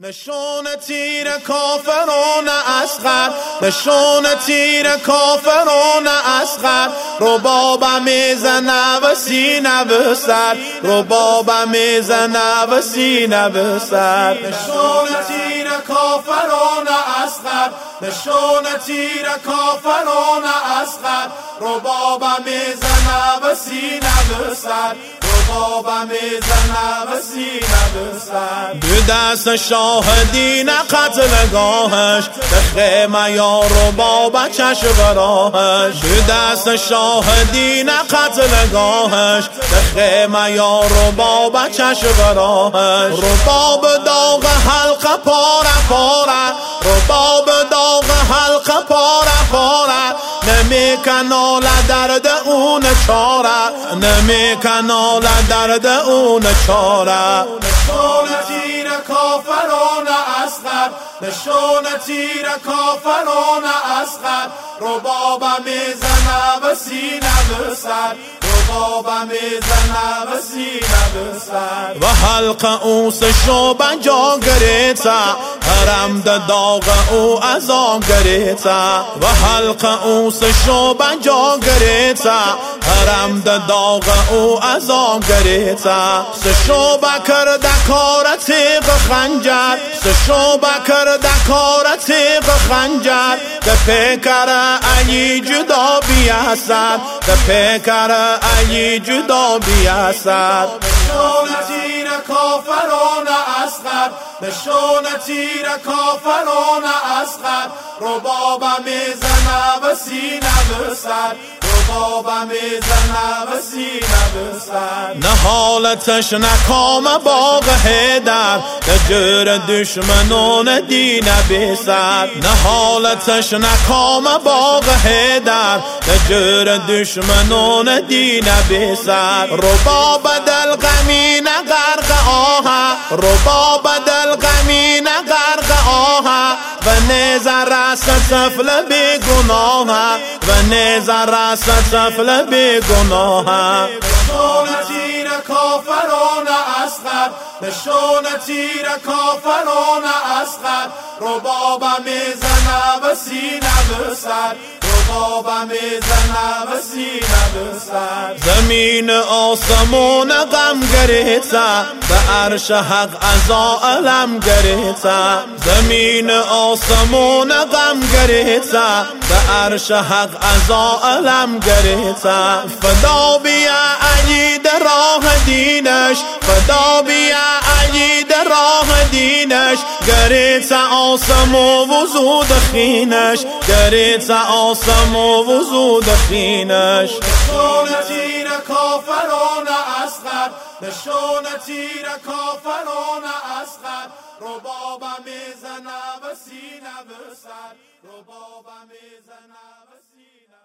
نشون تیر کافران اسقر. نشون تیر کافران اسقر. ربابم می‌زنه و سینه به سر. ربابم می‌زنه و سینه به سر. تیر کافران اسقر. نشون تیر کافران اسقر. ربابم می‌زنه و سینه به و سینه به سر به دست شاهدین قتل گاهش به خیمه یا رباب چشم راهش به دست شاهدین قتل گاهش به خیمه یا رباب چشم راهش رباب داغ حلقه پاره پاره نمی کنال درد اون چاره. نمی کنال درد اون چاره. نشون تیر کافران اسقر نشون تیر کافران اسقر ربابم می‌زنه به سینه به سر و حلق او سشو بنجا گریتا حرم د داغ او از آن گریتا و حلق او سشو بنجا گریتا حرم د داغ او از آن گریتا سشو بکر دکار تیغ خنجر. سشو بکر دکار تیغ خنجر. ده پیکر ای جدا بیاسد ده پیکر ای جدا بیاسد نشون تیر کافران نشون تیر سینه به سر ربابم می‌زنه و سینه به سر نه حالتش نکام باغ هیدر نه جور دشمنون دین بیسر. نه حالتش نکام باغ هیدر نه جور دشمنون دین بیسر. رباب دل غمین غرق آها. رباب دل غمین غرق آها. و نظر راست سفل بی گناه و نظر راست سفل بی گناه تیر کافران اسقر نشون تیر کافران اسقر ربابم می‌زنه و سینه به ربابم می‌زنه و سر زمین آسمون غم گریتا به عرش حق ازا علم گریتا زمین آسمون غم گریتا به عرش حق ازا علم گریتا فدا بیا علی در راه دینش. فدا بیا دینش گریتا آسم و وزود خینش گریتا آسم و وزود خینش نشون تیر کافران اسقر نشون تیر کافران اسقر ربابم می‌زنه و سینه به سر ربابم می‌زنه و سینه